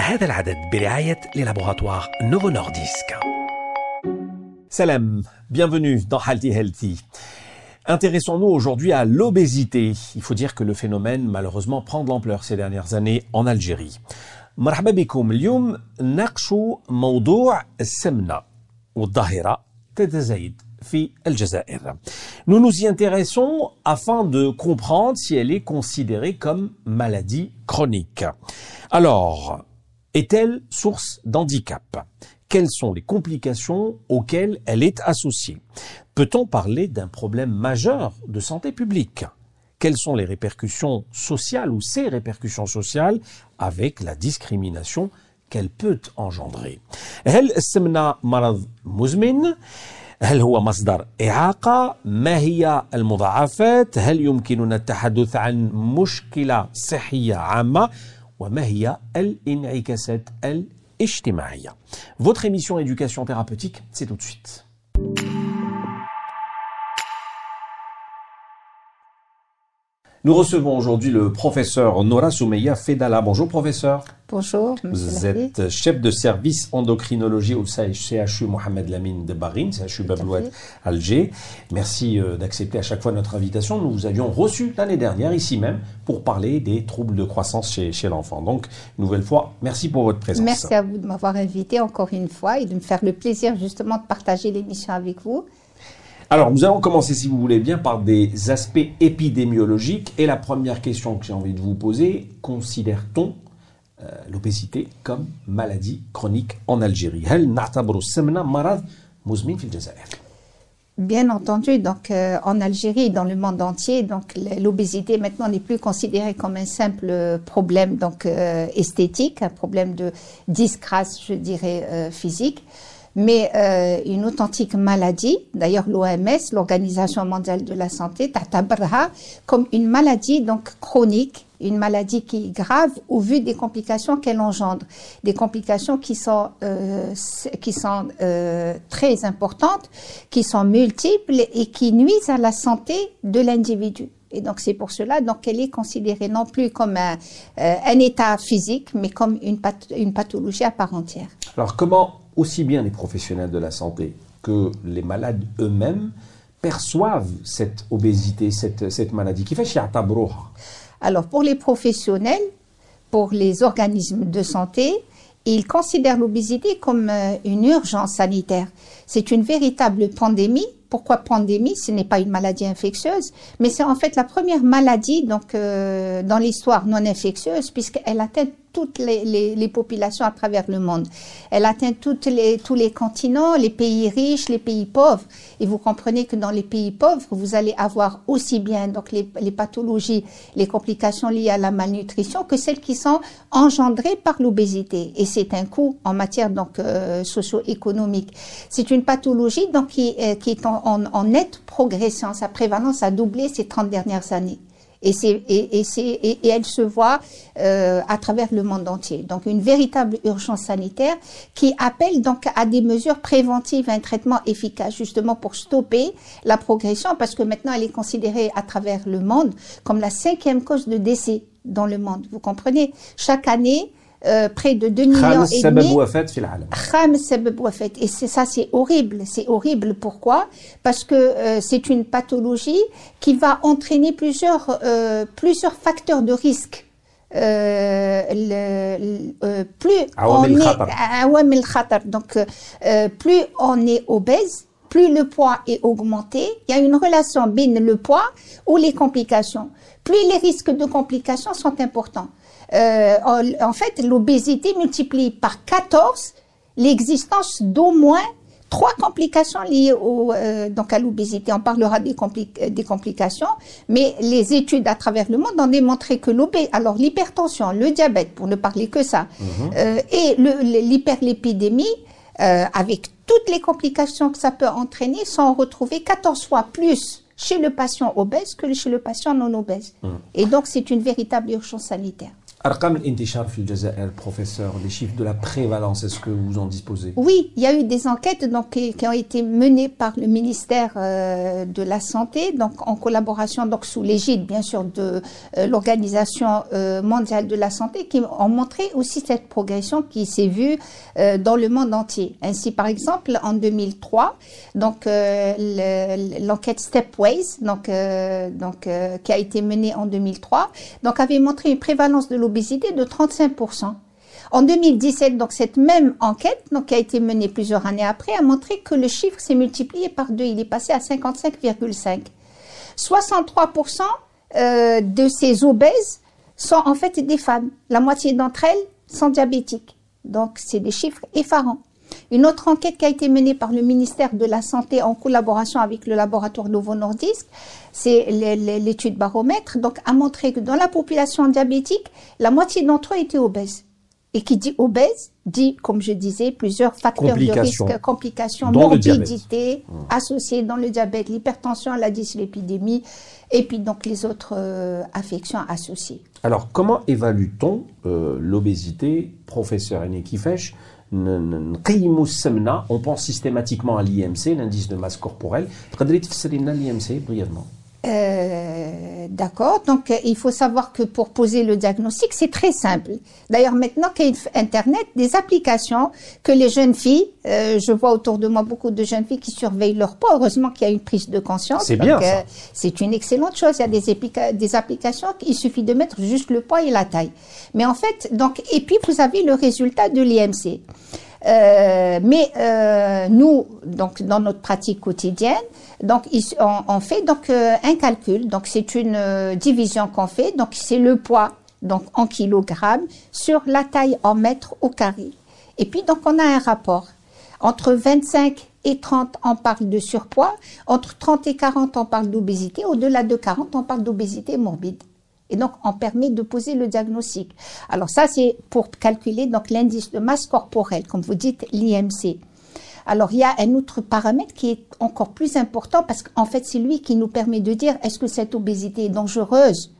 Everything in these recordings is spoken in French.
هذا العدد برعاية للابوغاتوار نوفو نورديسك Salam, bienvenue dans Healthy Healthy. Intéressons-nous aujourd'hui à l'obésité. Il faut dire que le phénomène malheureusement prend de l'ampleur ces dernières années en Algérie. مرحبا بكم اليوم نناقش موضوع السمنة والظاهرة تتزايد في الجزائر. Nous nous y intéressons afin de comprendre si elle est considérée comme maladie chronique. Alors, est-elle source d'handicap Quelles sont les complications auxquelles elle est associée Peut-on parler d'un problème majeur de santé publique Quelles sont les répercussions sociales ou ses répercussions sociales avec la discrimination qu'elle peut engendrer هل السمنة مرض مزمن؟ هل هو مصدر إعاقة؟ ما هي المضاعفات؟ هل يمكننا التحدث عن مشكلة صحية عامة؟ وما هي الانعكاسات الاجتماعية Votre émission Éducation thérapeutique, c'est tout de suite. Nous recevons aujourd'hui le professeur Nora Soumeya Fedala. Bonjour professeur. Bonjour. Vous êtes chef de service endocrinologie au CHU Mohamed Lamine de Barine, CHU Bablouet Alger. Merci euh, d'accepter à chaque fois notre invitation. Nous vous avions reçu l'année dernière ici même pour parler des troubles de croissance chez, chez l'enfant. Donc, une nouvelle fois, merci pour votre présence. Merci à vous de m'avoir invité encore une fois et de me faire le plaisir justement de partager l'émission avec vous. Alors, nous allons commencer, si vous voulez bien, par des aspects épidémiologiques. Et la première question que j'ai envie de vous poser, considère-t-on euh, l'obésité comme maladie chronique en Algérie. Bien entendu, donc euh, en Algérie, dans le monde entier, donc l'obésité maintenant n'est plus considérée comme un simple problème donc euh, esthétique, un problème de disgrâce, je dirais, physique mais euh, une authentique maladie. D'ailleurs, l'OMS, l'Organisation mondiale de la santé, tatabraha comme une maladie donc chronique, une maladie qui est grave au vu des complications qu'elle engendre, des complications qui sont euh, qui sont euh, très importantes, qui sont multiples et qui nuisent à la santé de l'individu. Et donc c'est pour cela donc elle est considérée non plus comme un, état physique, mais comme une, une pathologie à part entière. Alors comment aussi bien les professionnels de la santé que les malades eux-mêmes perçoivent cette obésité, cette, cette maladie qui fait Alors pour les professionnels, pour les organismes de santé, ils considèrent l'obésité comme euh, une urgence sanitaire. C'est une véritable pandémie. Pourquoi pandémie? Ce n'est pas une maladie infectieuse, mais c'est en fait la première maladie donc euh, dans l'histoire non infectieuse puisqu'elle atteint toutes les, populations à travers le monde. Elle atteint toutes les, tous les continents, les pays riches, les pays pauvres. Et vous comprenez que dans les pays pauvres, vous allez avoir aussi bien donc les, les pathologies, les complications liées à la malnutrition que celles qui sont engendrées par l'obésité. Et c'est un coût en matière donc euh, socio-économique. C'est une pathologie donc qui, qui est en, en, en nette progression. Sa prévalence a doublé ces 30 dernières années. Et, et, et, et, elle se voit euh, à travers le monde entier. Donc une véritable urgence sanitaire qui appelle donc à des mesures préventives, un traitement efficace justement pour stopper la progression parce que maintenant elle est considérée à travers le monde comme la cinquième cause de décès dans le monde. Vous comprenez? Chaque année, euh, près de 2 millions et. Et ça, c'est horrible. C'est horrible. Pourquoi? Parce que euh, c'est une pathologie qui va entraîner plusieurs, euh, plusieurs facteurs de risque. Plus on est, ah donc plus on est obèse, plus le poids est augmenté. Il y a une relation entre le poids ou les complications. Plus les risques de complications sont importants en, en fait l'obésité multiplie par 14 l'existence d'au moins trois complications liées au, euh, donc à l'obésité. On parlera des, compli- euh, des complications, mais les études à travers le monde ont démontré que l'obé, alors l'hypertension, le diabète, pour ne parler que ça, euh, et l'hyperlipidémie, euh, avec toutes les complications que ça peut entraîner, sont retrouvées 14 fois plus chez le patient obèse que chez le patient non obèse. Et donc c'est une véritable urgence sanitaire. Arqam al-Intishar fil professeur, les chiffres de la prévalence, est-ce que vous en disposez? Oui, il y a eu des enquêtes donc, qui, ont été menées par le ministère euh, de la Santé, donc en collaboration, donc sous l'égide bien sûr de euh, l'Organisation euh, mondiale de la santé, qui ont montré aussi cette progression qui s'est vue dans le monde entier. Ainsi, par exemple, en 2003, donc l'enquête Stepways, donc, donc qui a été menée en 2003, donc avait montré une prévalence de l'obésité de 35%. En 2017, donc cette même enquête, donc qui a été menée plusieurs années après, a montré que le chiffre s'est multiplié par deux. Il est passé à 55,5. 63% euh, de ces obèses sont en fait des femmes. La moitié d'entre elles sont diabétiques. Donc c'est des chiffres effarants. Une autre enquête qui a été menée par le ministère de la Santé en collaboration avec le laboratoire Novo Nordisk, c'est l'é- l'é- l'étude baromètre, donc a montré que dans la population diabétique, la moitié d'entre eux étaient obèses. Et qui dit obèse dit, comme je disais, plusieurs facteurs de risque, complications, Dans morbidité associées dans le diabète, l'hypertension, la dyslipidémie, et puis donc les autres euh, affections associées. Alors, comment évalue-t-on euh, l'obésité Professeur Enekifesh, نقيموا السمنة on pense systématiquement à l'IMC, l'indice de masse corporelle. تقدري تفسري لنا l'IMC brièvement Euh, D'accord. Donc, euh, il faut savoir que pour poser le diagnostic, c'est très simple. D'ailleurs, maintenant qu'il y a Internet, des applications que les jeunes filles, euh, je vois autour de moi beaucoup de jeunes filles qui surveillent leur poids. Heureusement qu'il y a une prise de conscience. C'est bien, euh, c'est une excellente chose. Il y a des, des applications, il suffit de mettre juste le poids et la taille. Mais en fait, donc, et puis vous avez le résultat de l'IMC. Euh, mais euh, nous, donc dans notre pratique quotidienne, donc on, fait donc euh, un calcul. Donc c'est une division qu'on fait. Donc c'est le poids donc en kilogrammes sur la taille en mètres au carré. Et puis donc on a un rapport entre 25 et 30 on parle de surpoids, entre 30 et 40 on parle d'obésité, au-delà de 40 on parle d'obésité morbide. Et donc, on permet de poser le diagnostic. Alors ça, c'est pour calculer donc l'indice de masse corporelle, comme vous dites, l'IMC. Alors, il y a un autre paramètre qui est encore plus important parce qu'en fait, c'est lui qui nous permet de dire est-ce que cette obésité est dangereuse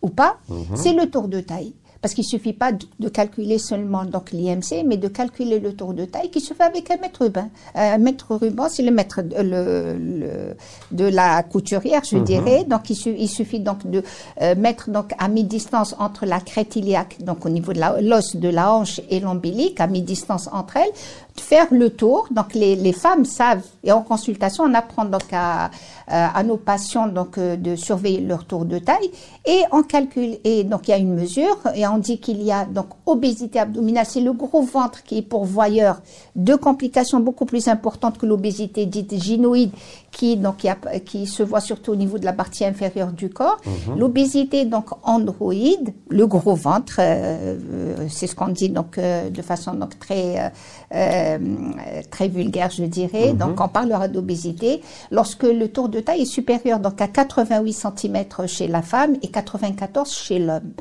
ou pas? C'est le tour de taille. Parce qu'il suffit pas de, calculer seulement donc l'IMC, mais de calculer le tour de taille qui se fait avec un mètre ruban. Un mètre ruban, c'est le mètre de, le, le- de la couturière, je dirais. Donc il, su- il suffit donc de euh, mettre donc à mi-distance entre la crête iliaque, donc au niveau de l'os de la hanche et l'ombilique, à mi-distance entre elles, faire le tour. Donc les, les femmes savent et en consultation, on apprend donc à, euh, à nos patients donc euh, de surveiller leur tour de taille et on calcule et donc il y a une mesure et on dit qu'il y a donc obésité abdominale, c'est le gros ventre qui est pourvoyeur de complications beaucoup plus importantes que l'obésité dite gynoïde qui donc qui se voit surtout au niveau de la partie inférieure du corps. L'obésité donc androïde, le gros ventre, euh, euh, c'est ce qu'on dit donc euh, de façon donc très euh, euh, très vulgaire, je dirais. Donc on parlera d'obésité lorsque le tour de taille est supérieur donc à 88 cm chez la femme et 94 chez l'homme.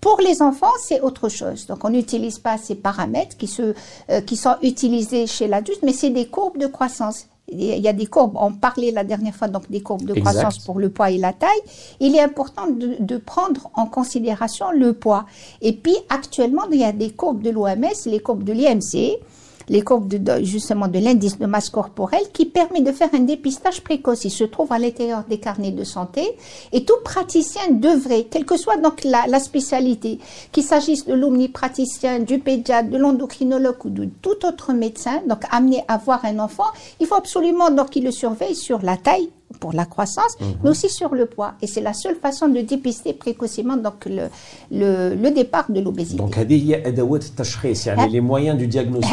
Pour les enfants, c'est autre chose. Donc on n'utilise pas ces paramètres qui se euh, qui sont utilisés chez l'adulte, mais c'est des courbes de croissance. Il y a des courbes, on parlait la dernière fois donc des courbes de Exact. croissance pour le poids et la taille. Il est important de, de prendre en considération le poids. Et puis actuellement, il y a des courbes de l'OMS, les courbes de l'IMC, les courbes de, justement de l'indice de masse corporelle qui permet de faire un dépistage précoce. Il se trouve à l'intérieur des carnets de santé et tout praticien devrait, quelle que soit donc la, la spécialité, qu'il s'agisse de l'omnipraticien, du pédiatre, de l'endocrinologue ou de tout autre médecin, donc amené à voir un enfant, il faut absolument donc qu'il le surveille sur la taille pour la croissance, mhm. mais aussi sur le poids. Et c'est la seule façon de dépister précocement donc, le, le, départ de l'obésité. Donc, les moyens du diagnostic.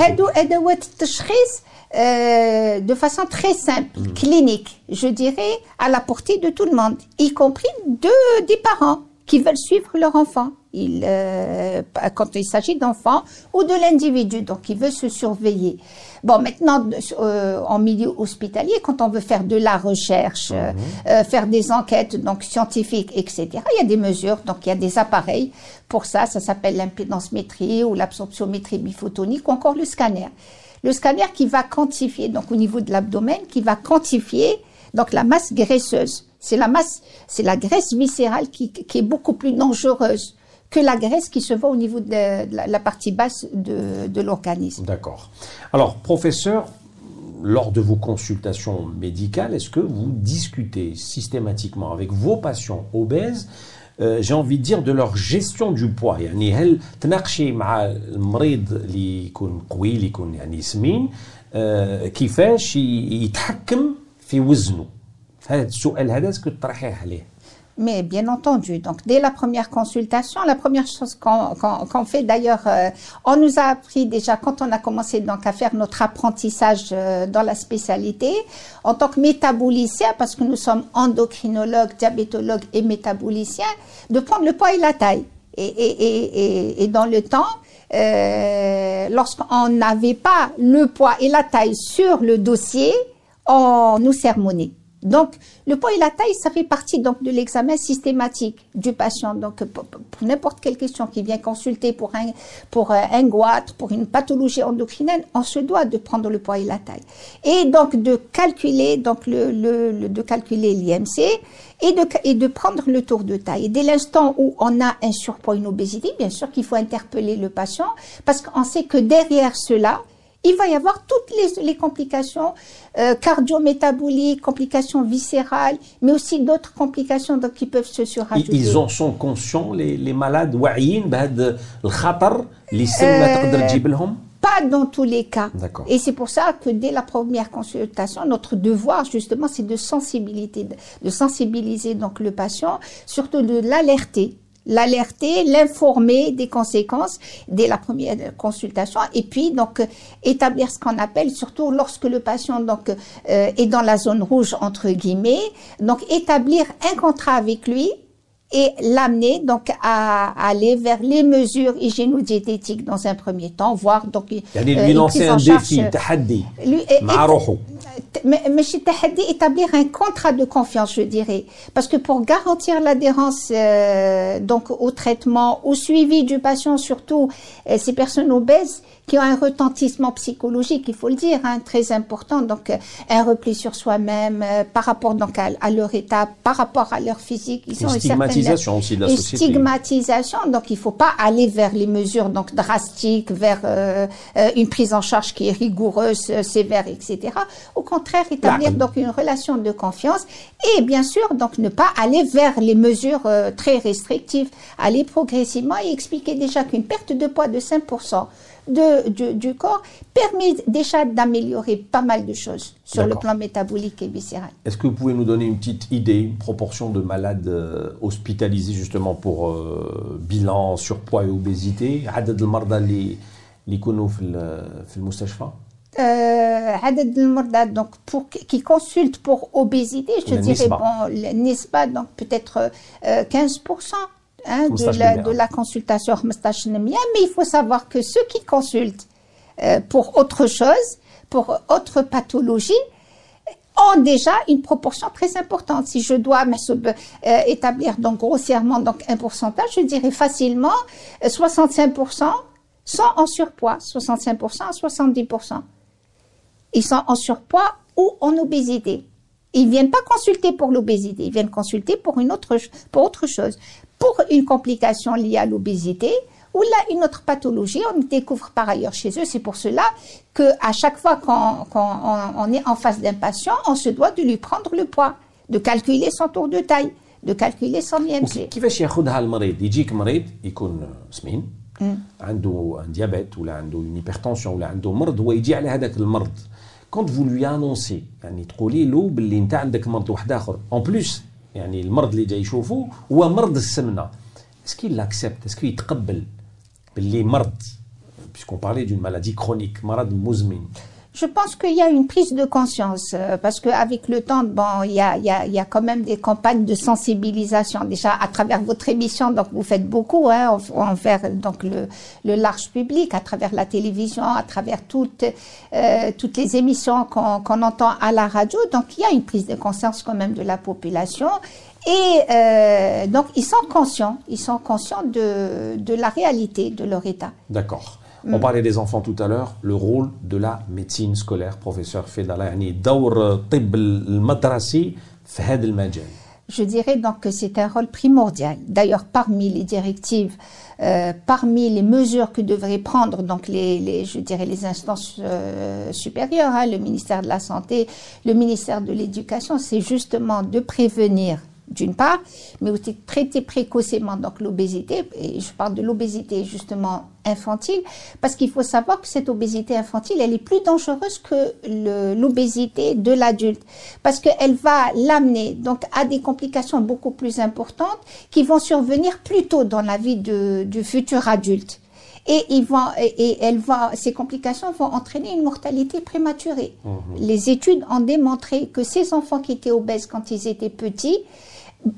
Euh, de façon très simple, mhm. clinique, je dirais, à la portée de tout le monde, y compris de, des parents qui veulent suivre leur enfant. Euh, quand il s'agit d'enfants ou de l'individu, donc qui veut se surveiller. Bon, maintenant, euh, en milieu hospitalier, quand on veut faire de la recherche, euh, euh, faire des enquêtes donc scientifiques, etc., il y a des mesures, donc il y a des appareils pour ça. Ça s'appelle l'impédance-métrie ou l'absorptiométrie biphotonique ou encore le scanner. Le scanner qui va quantifier, donc au niveau de l'abdomen, qui va quantifier donc la masse graisseuse. C'est la masse, c'est la graisse viscérale qui, qui est beaucoup plus dangereuse que la graisse qui se voit au niveau de la, la partie basse de, de l'organisme. D'accord. Alors, professeur, lors de vos consultations médicales, est-ce que vous discutez systématiquement avec vos patients obèses euh, j'ai envie de dire de leur gestion du poids يعني هل تناقشي مع المريض اللي يكون قوي اللي يكون يعني سمين آه، كيفاش يتحكم في وزنه هذا السؤال هذا اسكو تطرحيه عليه Mais bien entendu, donc dès la première consultation, la première chose qu'on fait d'ailleurs, euh, on nous a appris déjà quand on a commencé donc à faire notre apprentissage euh, dans la spécialité, en tant que métabolicien, parce que nous sommes endocrinologues, diabétologues et métaboliciens, de prendre le poids et la taille. Et dans le temps, euh, lorsqu'on n'avait pas le poids et la taille sur le dossier, on nous sermonnait. Donc, le poids et la taille, ça fait partie donc de l'examen systématique du patient. Donc, pour, n'importe quelle question qui vient consulter pour un pour euh, un goitre, pour une pathologie endocrinienne, on se doit de prendre le poids et la taille et donc de calculer donc le, le- de calculer l'IMC et de et de prendre le tour de taille. Et dès l'instant où on a un surpoids, une obésité, bien sûr qu'il faut interpeller le patient parce qu'on sait que derrière cela il va y avoir toutes les, complications euh, cardiométaboliques, complications viscérales, mais aussi d'autres complications qui peuvent se surajouter. Ils en sont conscients, les, les malades euh, pas dans tous les cas. Et c'est pour ça que dès la première consultation, notre devoir justement, c'est de sensibiliser, de sensibiliser donc le patient, surtout de l'alerter l'alerter, l'informer des conséquences dès la première consultation, et puis donc établir ce qu'on appelle, surtout lorsque le patient donc euh, est dans la zone rouge entre guillemets, donc établir un contrat avec lui et l'amener donc à, à aller vers les mesures hygiéno-diététiques dans un premier temps, voire donc euh, yani lui lancer un défi, tahaddi, euh, mais tahaddi, établir un contrat de confiance, je dirais, parce que pour garantir l'adhérence euh, donc au traitement, au suivi du patient surtout euh, ces personnes obèses qui ont un retentissement psychologique, il faut le dire, hein, très important. Donc euh, un repli sur soi-même euh, par rapport donc à, à leur état, par rapport à leur physique. Ils Une stigmatisation aussi de la une société. stigmatisation. Donc il faut pas aller vers les mesures donc drastiques, vers euh, une prise en charge qui est rigoureuse, sévère, etc. Au contraire, établir donc une relation de confiance et bien sûr donc ne pas aller vers les mesures euh, très restrictives, aller progressivement et expliquer déjà qu'une perte de poids de 5% du, corps permet déjà d'améliorer pas mal de choses sur le plan métabolique et viscéral. Est-ce que vous pouvez nous donner une petite idée, une proportion de malades euh, hospitalisés justement pour euh, bilan, surpoids et obésité? Euh, euh donc pour, qui consulte pour obésité, je dirais, nisba. bon, le nisba, donc peut-être euh, 15%. Hein, de, la, de, la, consultation, mais il faut savoir que ceux qui consultent euh, pour autre chose, pour autre pathologie, ont déjà une proportion très importante. Si je dois euh, établir donc grossièrement donc un pourcentage, je dirais facilement euh, 65% sont en surpoids, 65% à 70%. Ils sont en surpoids ou en obésité. Ils viennent pas consulter pour l'obésité, ils viennent consulter pour une autre pour autre chose, pour une complication liée à l'obésité ou là une autre pathologie. On découvre par ailleurs chez eux. C'est pour cela que à chaque fois qu'on qu'on- on- on est en face d'un patient, on se doit de lui prendre le poids, de calculer son tour de taille, de calculer son IMC. كيفاش ياخذها المريض يجيك مريض يكون سمين عنده ان ديابيت ولا عنده اون هيبرتونسيون ولا عنده مرض هو يجي على هذاك المرض كونت فو لوي انونسي يعني تقولي له باللي انت عندك مرض واحد اخر اون بلوس يعني المرض اللي جاي يشوفه هو مرض السمنة. اسكي لاكسبت اسكو يتقبل باللي مرض؟ Puisqu'on parlait d'une maladie chronique مرض مزمن. Je pense qu'il y a une prise de conscience euh, parce qu'avec le temps, bon, il y a, quand même des campagnes de sensibilisation déjà à travers votre émission. Donc vous faites beaucoup hein, en- envers donc le, large public, à travers la télévision, à travers toutes euh, toutes les émissions qu'on qu'on entend à la radio. Donc il y a une prise de conscience quand même de la population. Et euh, donc ils sont conscients, ils sont conscients de, de la réalité de leur état. D'accord. On mm. parlait des enfants tout à l'heure, le rôle de la médecine scolaire, professeur Fedala, je dirais donc que c'est un rôle primordial. D'ailleurs, parmi les directives, euh, parmi les mesures que devraient prendre donc les, je dirais les instances euh, supérieures, hein, le ministère de la santé, le ministère de l'éducation, c'est justement de prévenir d'une part, mais aussi traiter précocement donc l'obésité. Et je parle de l'obésité justement infantile, parce qu'il faut savoir que cette obésité infantile, elle est plus dangereuse que l'obésité de l'adulte, parce qu'elle va l'amener donc à des complications beaucoup plus importantes qui vont survenir plus tôt dans la vie du futur adulte. Et, ils vont, et, elle va, ces complications vont entraîner une mortalité prématurée. Mmh. Les études ont démontré que ces enfants qui étaient obèses quand ils étaient petits,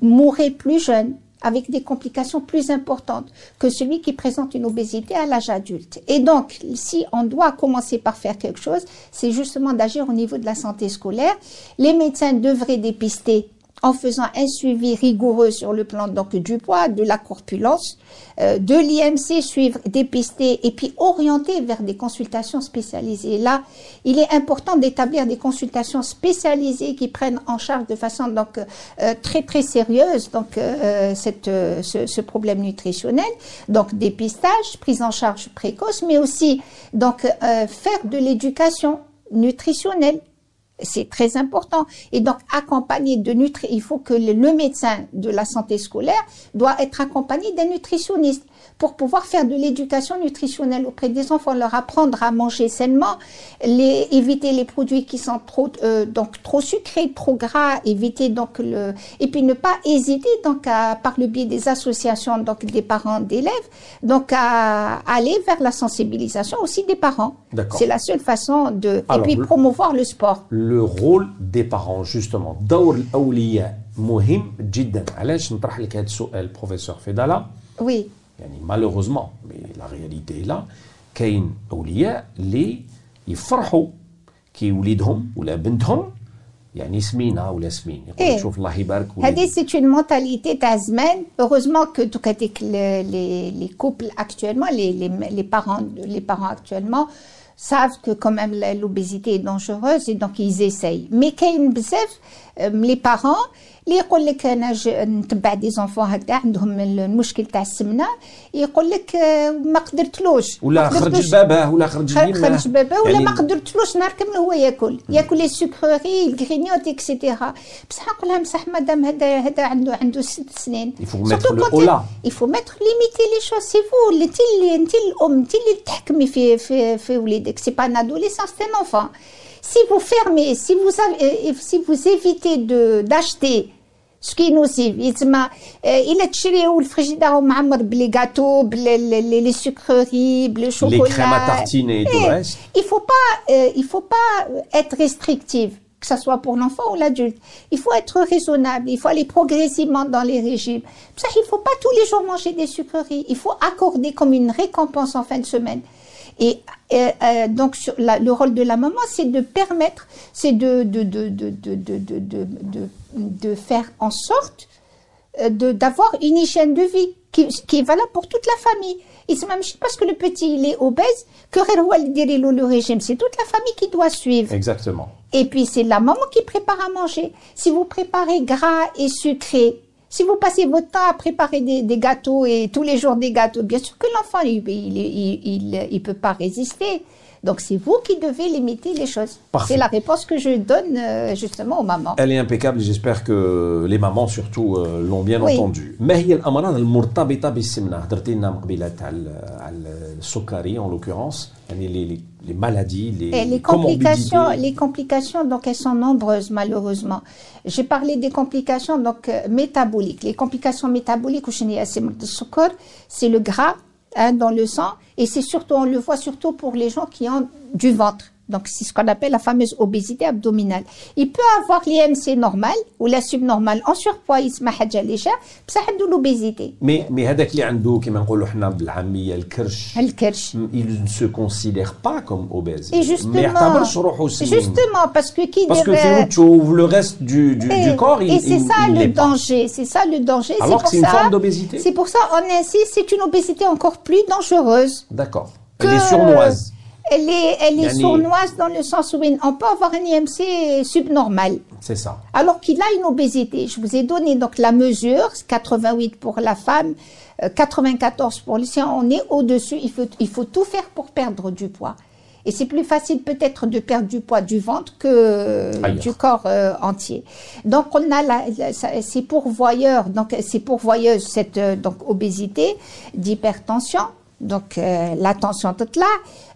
mourrait plus jeune avec des complications plus importantes que celui qui présente une obésité à l'âge adulte. Et donc, si on doit commencer par faire quelque chose, c'est justement d'agir au niveau de la santé scolaire. Les médecins devraient dépister en faisant un suivi rigoureux sur le plan donc du poids, de la corpulence, euh, de l'IMC, suivre, dépister et puis orienter vers des consultations spécialisées. Là, il est important d'établir des consultations spécialisées qui prennent en charge de façon donc euh, très très sérieuse donc euh, cette, ce, ce, problème nutritionnel. Donc dépistage, prise en charge précoce, mais aussi donc faire de l'éducation nutritionnelle c'est très important. Et donc, accompagné de nutri, il faut que le, médecin de la santé scolaire doit être accompagné d'un nutritionniste pour pouvoir faire de l'éducation nutritionnelle auprès des enfants, leur apprendre à manger sainement, les, éviter les produits qui sont trop euh, donc trop sucrés, trop gras, éviter donc le et puis ne pas hésiter donc à, par le biais des associations donc des parents d'élèves donc à, aller vers la sensibilisation aussi des parents. C'est la seule façon de et puis promouvoir le sport. Le rôle des parents justement. دور الأولياء مهم جدا. علاش نطرح لك هذا السؤال professeur Fedala? Oui. يعني malheureusement mais la réalité est là كاين اولياء اللي يفرحوا كي وليدهم ولا بنتهم يعني سمينه ولا سمين يقول إيه. شوف الله يبارك هذه سي اون مونتاليتي تاع زمان heureusement que دوك هذيك les les couples actuellement les les les parents les parents actuellement savent que quand même l'obésité est dangereuse et donc ils essayent mais كاين بزاف les parents اللي يقول لك أنا نتبع دي زونفون هكذا عندهم المشكل تاع السمنة. يقول لك ما قدرتلوش. ولا خرج باباه ولا خرج خرج باباه ولا يعني ما قدرتلوش نهار كامل هو ياكل. ياكل لي سكروري الكرينيوت اكسيتيرا بصح نقول لها بصح مادام هذا هذا عنده عنده ست سنين. يفو ميتر لو اولا يفو ميتر ليميتي لي شوز سي فو انت اللي انت الام انت اللي تحكمي في في في وليدك سي با ان ادوليسون سي ان انفون Si vous fermez, si vous, avez, si vous évitez d'acheter ce qui est nocif, il est chez le frigidaire معمر بلي gâteaux, les, les sucreries, le chocolat. Les crèmes à tartiner et tout le reste. Il faut pas, euh, il faut pas être restrictif que ce soit pour l'enfant ou l'adulte. Il faut être raisonnable, il faut aller progressivement dans les régimes. Ça, il faut pas tous les jours manger des sucreries. Il faut accorder comme une récompense en fin de semaine. Et euh, donc sur le rôle de la maman, c'est de permettre, c'est de de, de, de, de, de, faire en sorte d'avoir une hygiène de vie qui, qui est valable pour toute la famille. Et c'est même parce que le petit il est obèse que le régime, c'est toute la famille qui doit suivre. Exactement. Et puis c'est la maman qui prépare à manger. Si vous préparez gras et sucré, si vous passez votre temps à préparer des, gâteaux et tous les jours des gâteaux, bien sûr que l'enfant, il ne il, il, peut pas résister. Donc c'est vous qui devez limiter les choses. C'est la réponse que je donne euh, justement aux mamans. Elle est impeccable et j'espère que les mamans surtout euh, l'ont bien oui. entendu. ما هي الأمراض المرتبطة بالسمنة؟ هضرتي لنا مقبلة على على السكري en l'occurrence يعني les, les maladies, les, et les complications, les complications, donc elles sont nombreuses malheureusement. J'ai parlé des complications donc euh, métaboliques. Les complications métaboliques, c'est le gras hein, dans le sang et c'est surtout, on le voit surtout pour les gens qui ont du ventre. Donc, c'est ce qu'on appelle la fameuse obésité abdominale. Il peut avoir l'IMC normal ou la subnormale en surpoids, يسمى حاجة ليجا بصح عنده l'obésité. Mais mais هذاك اللي عنده كما نقولوا حنا بالعامية الكرش. الكرش. Il ne se considère pas comme obèse. Et justement. ما يعتبرش روحه سمين. Justement parce que qui Parce que في le reste du du, et, du corps il Et c'est ça le danger, c'est ça le danger. Alors que c'est une forme d'obésité. C'est pour ça on insiste, c'est une obésité encore plus dangereuse. D'accord. Elle est sournoise. elle est, elle est Yani- sournoise dans le sens où on peut avoir un IMC subnormal. C'est ça. Alors qu'il a une obésité. Je vous ai donné donc la mesure, 88 pour la femme, euh, 94 pour le sien. On est au-dessus. Il faut, il faut tout faire pour perdre du poids. Et c'est plus facile peut-être de perdre du poids du ventre que euh, Ailleurs. du corps euh, entier. Donc on a la, la- ça- c'est pourvoyeur, donc c'est pourvoyeuse cette euh, donc obésité, d'hypertension, donc euh, la tension toute là,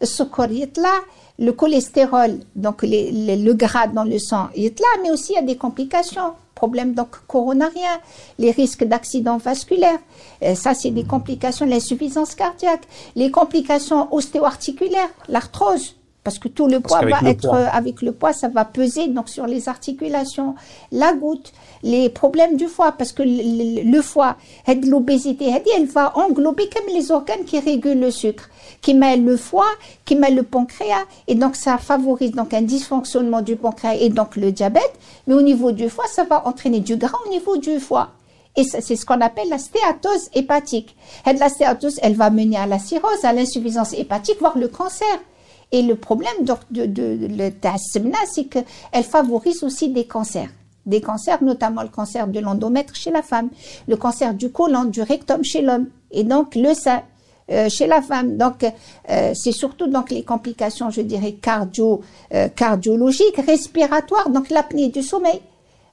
le là, le cholestérol, donc le gras dans le sang est là, mais aussi il y a des complications, problèmes donc coronariens, les risques d'accidents vasculaires, Euh, ça c'est des complications, l'insuffisance cardiaque, les complications ostéo-articulaires, l'arthrose, parce que tout le poids va le être poids. avec le poids, ça va peser donc sur les articulations, la goutte, les problèmes du foie, parce que le, le- foie, l'obésité, elle va englober comme les organes qui régulent le sucre, qui met le foie, qui met le pancréas, et donc ça favorise donc un dysfonctionnement du pancréas et donc le diabète. Mais au niveau du foie, ça va entraîner du gras au niveau du foie. Et c'est ce qu'on appelle la stéatose hépatique. Had la stéatose, elle va mener à la cirrhose, à l'insuffisance hépatique, voire le cancer. Et le problème de, de, de, c'est qu'elle favorise aussi des cancers. Des cancers, notamment le cancer de l'endomètre chez la femme, le cancer du côlon, du rectum chez l'homme, et donc le sein euh, chez la femme. Donc, euh, c'est surtout donc les complications, je dirais, cardio, euh, cardiologiques, respiratoires, donc l'apnée du sommeil.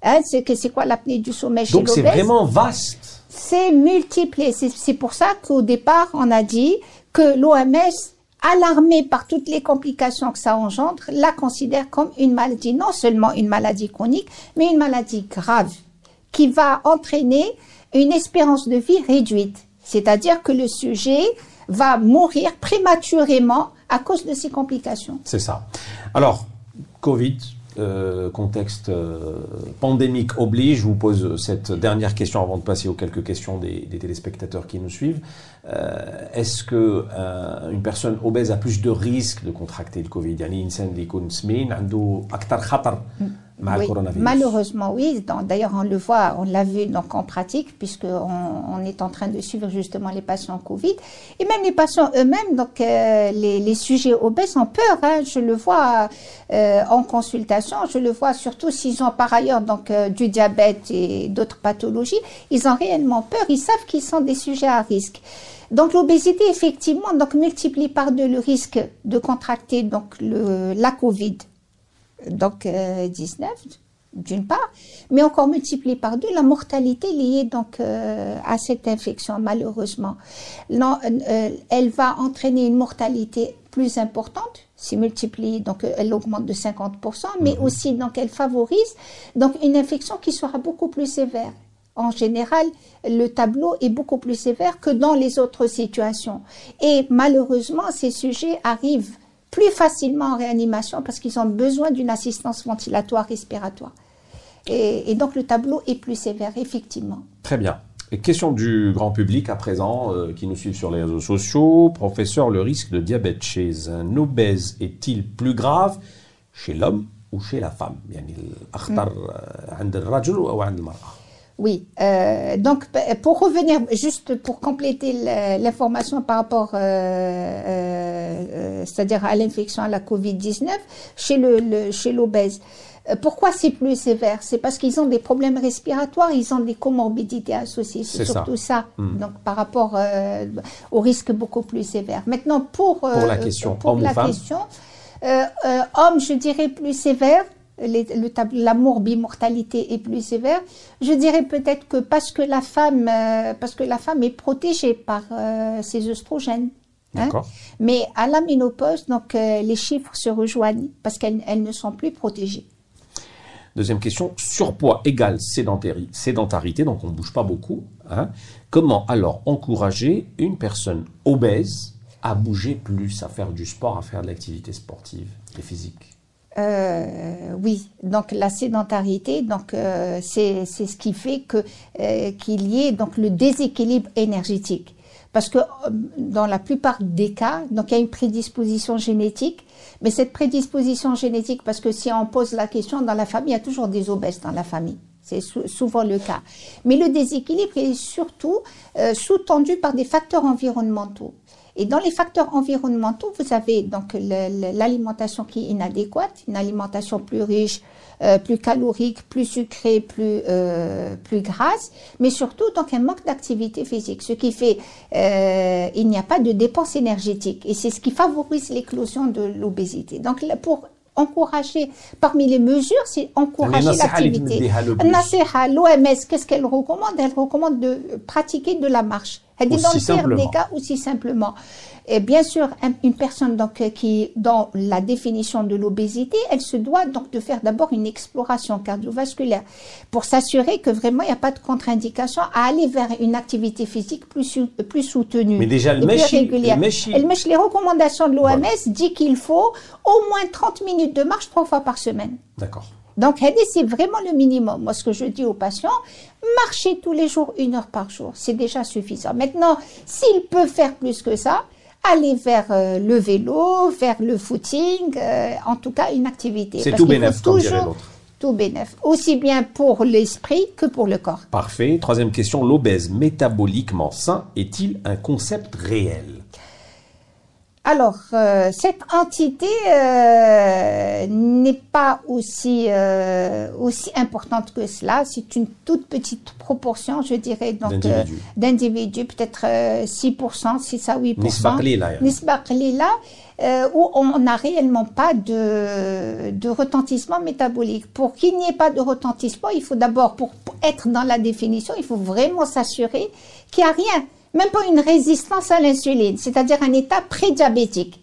Hein, c'est que c'est quoi l'apnée du sommeil chez Donc c'est vraiment vaste. c'est multiplié. C'est pour ça qu'au départ, on a dit que l'OMS, alarmée par toutes les complications que ça engendre, la considère comme une maladie, non seulement une maladie chronique, mais une maladie grave, qui va entraîner une espérance de vie réduite. C'est-à-dire que le sujet va mourir prématurément à cause de ces complications. C'est ça. Alors, Covid, euh, contexte euh, pandémique oblige, je vous pose cette dernière question avant de passer aux quelques questions des, des téléspectateurs qui nous suivent. Euh, Est-ce que euh, une personne obèse a plus de risques de contracter le Covid يعني إنسان اللي يكون سمين عنده أكثر خطر مع malheureusement, oui. D'ailleurs, on le voit, on l'a vu donc en pratique, puisque on, est en train de suivre justement les patients Covid et même les patients eux-mêmes. Donc, euh, les, les, sujets obèses ont peur. Hein. Je le vois euh, en consultation, je le vois surtout s'ils ont par ailleurs donc euh, du diabète et d'autres pathologies. Ils ont réellement peur. Ils savent qu'ils sont des sujets à risque. Donc l'obésité effectivement donc multiplie par deux le risque de contracter donc la Covid donc euh, 19 d'une part, mais encore multiplié par deux la mortalité liée donc euh, à cette infection malheureusement. Non, euh, elle va entraîner une mortalité plus importante, c'est multiplié donc euh, elle augmente de 50%, mais aussi donc elle favorise donc une infection qui sera beaucoup plus sévère. En général, le tableau est beaucoup plus sévère que dans les autres situations. Et malheureusement, ces sujets arrivent plus facilement en réanimation parce qu'ils ont besoin d'une assistance ventilatoire respiratoire. Et, donc le tableau est plus sévère, effectivement. Très bien. Question du grand public à présent, euh, qui nous suivent sur les réseaux sociaux. Professeur, le risque de diabète chez un obèse est-il plus grave chez l'homme ou chez la femme? Euh, oui. Euh, donc, pour revenir, juste pour compléter l'information par rapport, euh, euh, euh, c'est-à-dire à, l'infection à la Covid-19 chez le, chez l'obèse. Euh, pourquoi c'est plus sévère? C'est parce qu'ils ont des problèmes respiratoires, ils ont des comorbidités associées, c'est surtout ça. Hmm. Donc par rapport euh, au risque beaucoup plus sévère. Maintenant pour, pour la question, pour la question, homme, je dirais plus sévère, les- le tab- la morbimortalité est plus sévère. Je dirais peut-être que parce que la femme, euh, parce que la femme est protégée par euh, ses œstrogènes. hein. Mais à la ménopause, donc euh, les chiffres se rejoignent parce qu'elles elles ne sont plus protégées. Deuxième question, surpoids égale sédentari- sédentarité, donc on ne bouge pas beaucoup. hein. Comment alors encourager une personne obèse à bouger plus, à faire du sport, à faire de l'activité sportive et physique? Euh, oui, donc la sédentarité, donc euh, c'est ce qui fait que euh, qu'il y ait donc le déséquilibre énergétique. Parce que euh, dans la plupart des cas, donc il y a une prédisposition génétique, mais cette prédisposition génétique, parce que si on pose la question dans la famille, il y a toujours des obèses dans la famille. C'est sou- souvent le cas. Mais le déséquilibre est surtout euh, sous-tendu par des facteurs environnementaux. Et dans les facteurs environnementaux, vous avez donc l'alimentation qui est inadéquate, une alimentation plus riche, euh, plus calorique, plus sucrée, plus euh, plus grasse, mais surtout donc un manque d'activité physique, ce qui fait euh, il n'y a pas de dépenses énergétiques et c'est ce qui favorise l'éclosion de l'obésité. Donc pour encourager, parmi les mesures, c'est encourager l'activité. L'OMS, qu'est-ce qu'elle recommande? Elle recommande de pratiquer de la marche. Elle dit dans le pire des cas aussi simplement. Et bien sûr, une personne donc euh, qui dans la définition de l'obésité, elle se doit donc de faire d'abord une exploration cardiovasculaire pour s'assurer que vraiment il n'y a pas de contre-indication à aller vers une activité physique plus plus soutenue Mais déjà le plus régulière. les recommandations de l'OMS dit qu'il faut au moins 30 minutes de marche trois fois par semaine. D'accord. Donc, c'est vraiment le minimum. Moi, ce que je dis aux patients, marcher tous les jours une heure par jour, c'est déjà suffisant. Maintenant, s'il peut faire plus que ça, aller vers euh, le vélo, vers le footing, euh, en tout cas une activité. C'est tout bénéf, comme dirait l'autre. Tout bénéf, aussi bien pour l'esprit que pour le corps. Parfait. Troisième question, l'obèse métaboliquement sain est-il un concept réel? Alors, euh, cette entité euh, n'est pas aussi euh, aussi importante que cela. C'est une toute petite proportion, je dirais, donc d'individus, peut-être 6%, 6 à 8%. Nisba là, où on n'a réellement pas de, de retentissement métabolique. Pour qu'il n'y ait pas de retentissement, il faut d'abord, pour, pour être dans la définition, il faut vraiment s'assurer qu'il n'y a rien même pas une résistance à l'insuline, c'est-à-dire un état prédiabétique.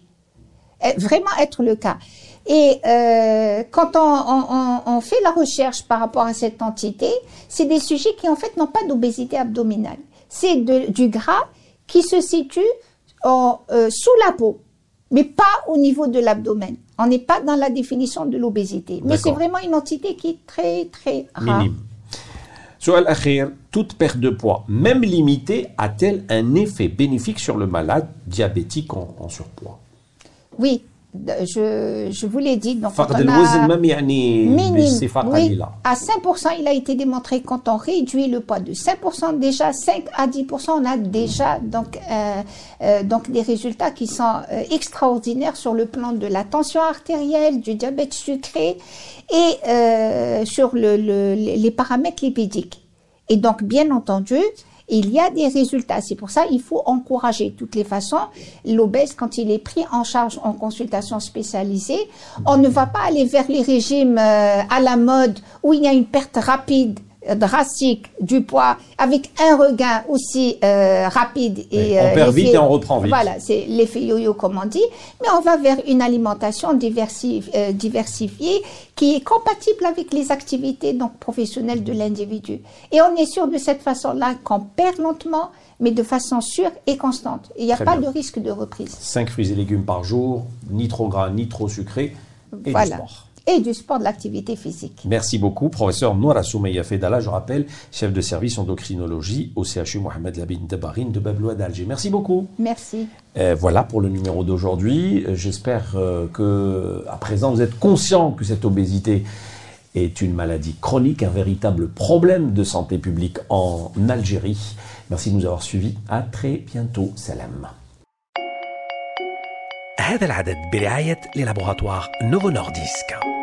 Eh, vraiment être le cas. Et euh, quand on, fait la recherche par rapport à cette entité, c'est des sujets qui en fait n'ont pas d'obésité abdominale. C'est du gras qui se situe euh, sous la peau, mais pas au niveau de l'abdomen. On n'est pas dans la définition de l'obésité. Mais c'est vraiment une entité qui est très, très rare. Sur l'akhir, toute perte de poids, même limitée, a-t-elle un effet bénéfique sur le malade diabétique en, surpoids? Oui, je, je vous l'ai dit. Donc, quand on a minime, oui, à 5%, il a été démontré quand on réduit le poids de 5%, déjà 5 à 10%, on a déjà donc, euh, euh, donc des résultats qui sont euh, extraordinaires sur le plan de la tension artérielle, du diabète sucré et sur le, les paramètres lipidiques. Et donc, bien entendu, il y a des résultats. C'est pour ça qu'il faut encourager toutes les façons l'obèse quand il est pris en charge en consultation spécialisée. On ne va pas aller vers les régimes euh, à la mode où il y a une perte rapide drastique du poids avec un regain aussi euh, rapide et on perd vite et on reprend vite. Voilà, c'est l'effet yo-yo comme on dit, mais on va vers une alimentation euh, diversifiée qui est compatible avec les activités donc professionnelles de l'individu. Et on est sûr de cette façon-là qu'on perd lentement, mais de façon sûre et constante. Il n'y a pas de risque de reprise. Cinq fruits et légumes par jour, ni trop gras, ni trop sucré, et voilà. du sport et du sport de l'activité physique. Merci beaucoup, professeur Noura Soumeya Fedala, je rappelle, chef de service endocrinologie au CHU Mohamed Labine Tabarine de Babloua d'Alger. Merci beaucoup. Merci. Voilà pour le numéro d'aujourd'hui. J'espère euh, que, à présent, vous êtes conscient que cette obésité est une maladie chronique, un véritable problème de santé publique en Algérie. Merci de nous avoir suivis. À très bientôt. Salam. هذا العدد برعاية للابوغاتوار نوفو نورديسك.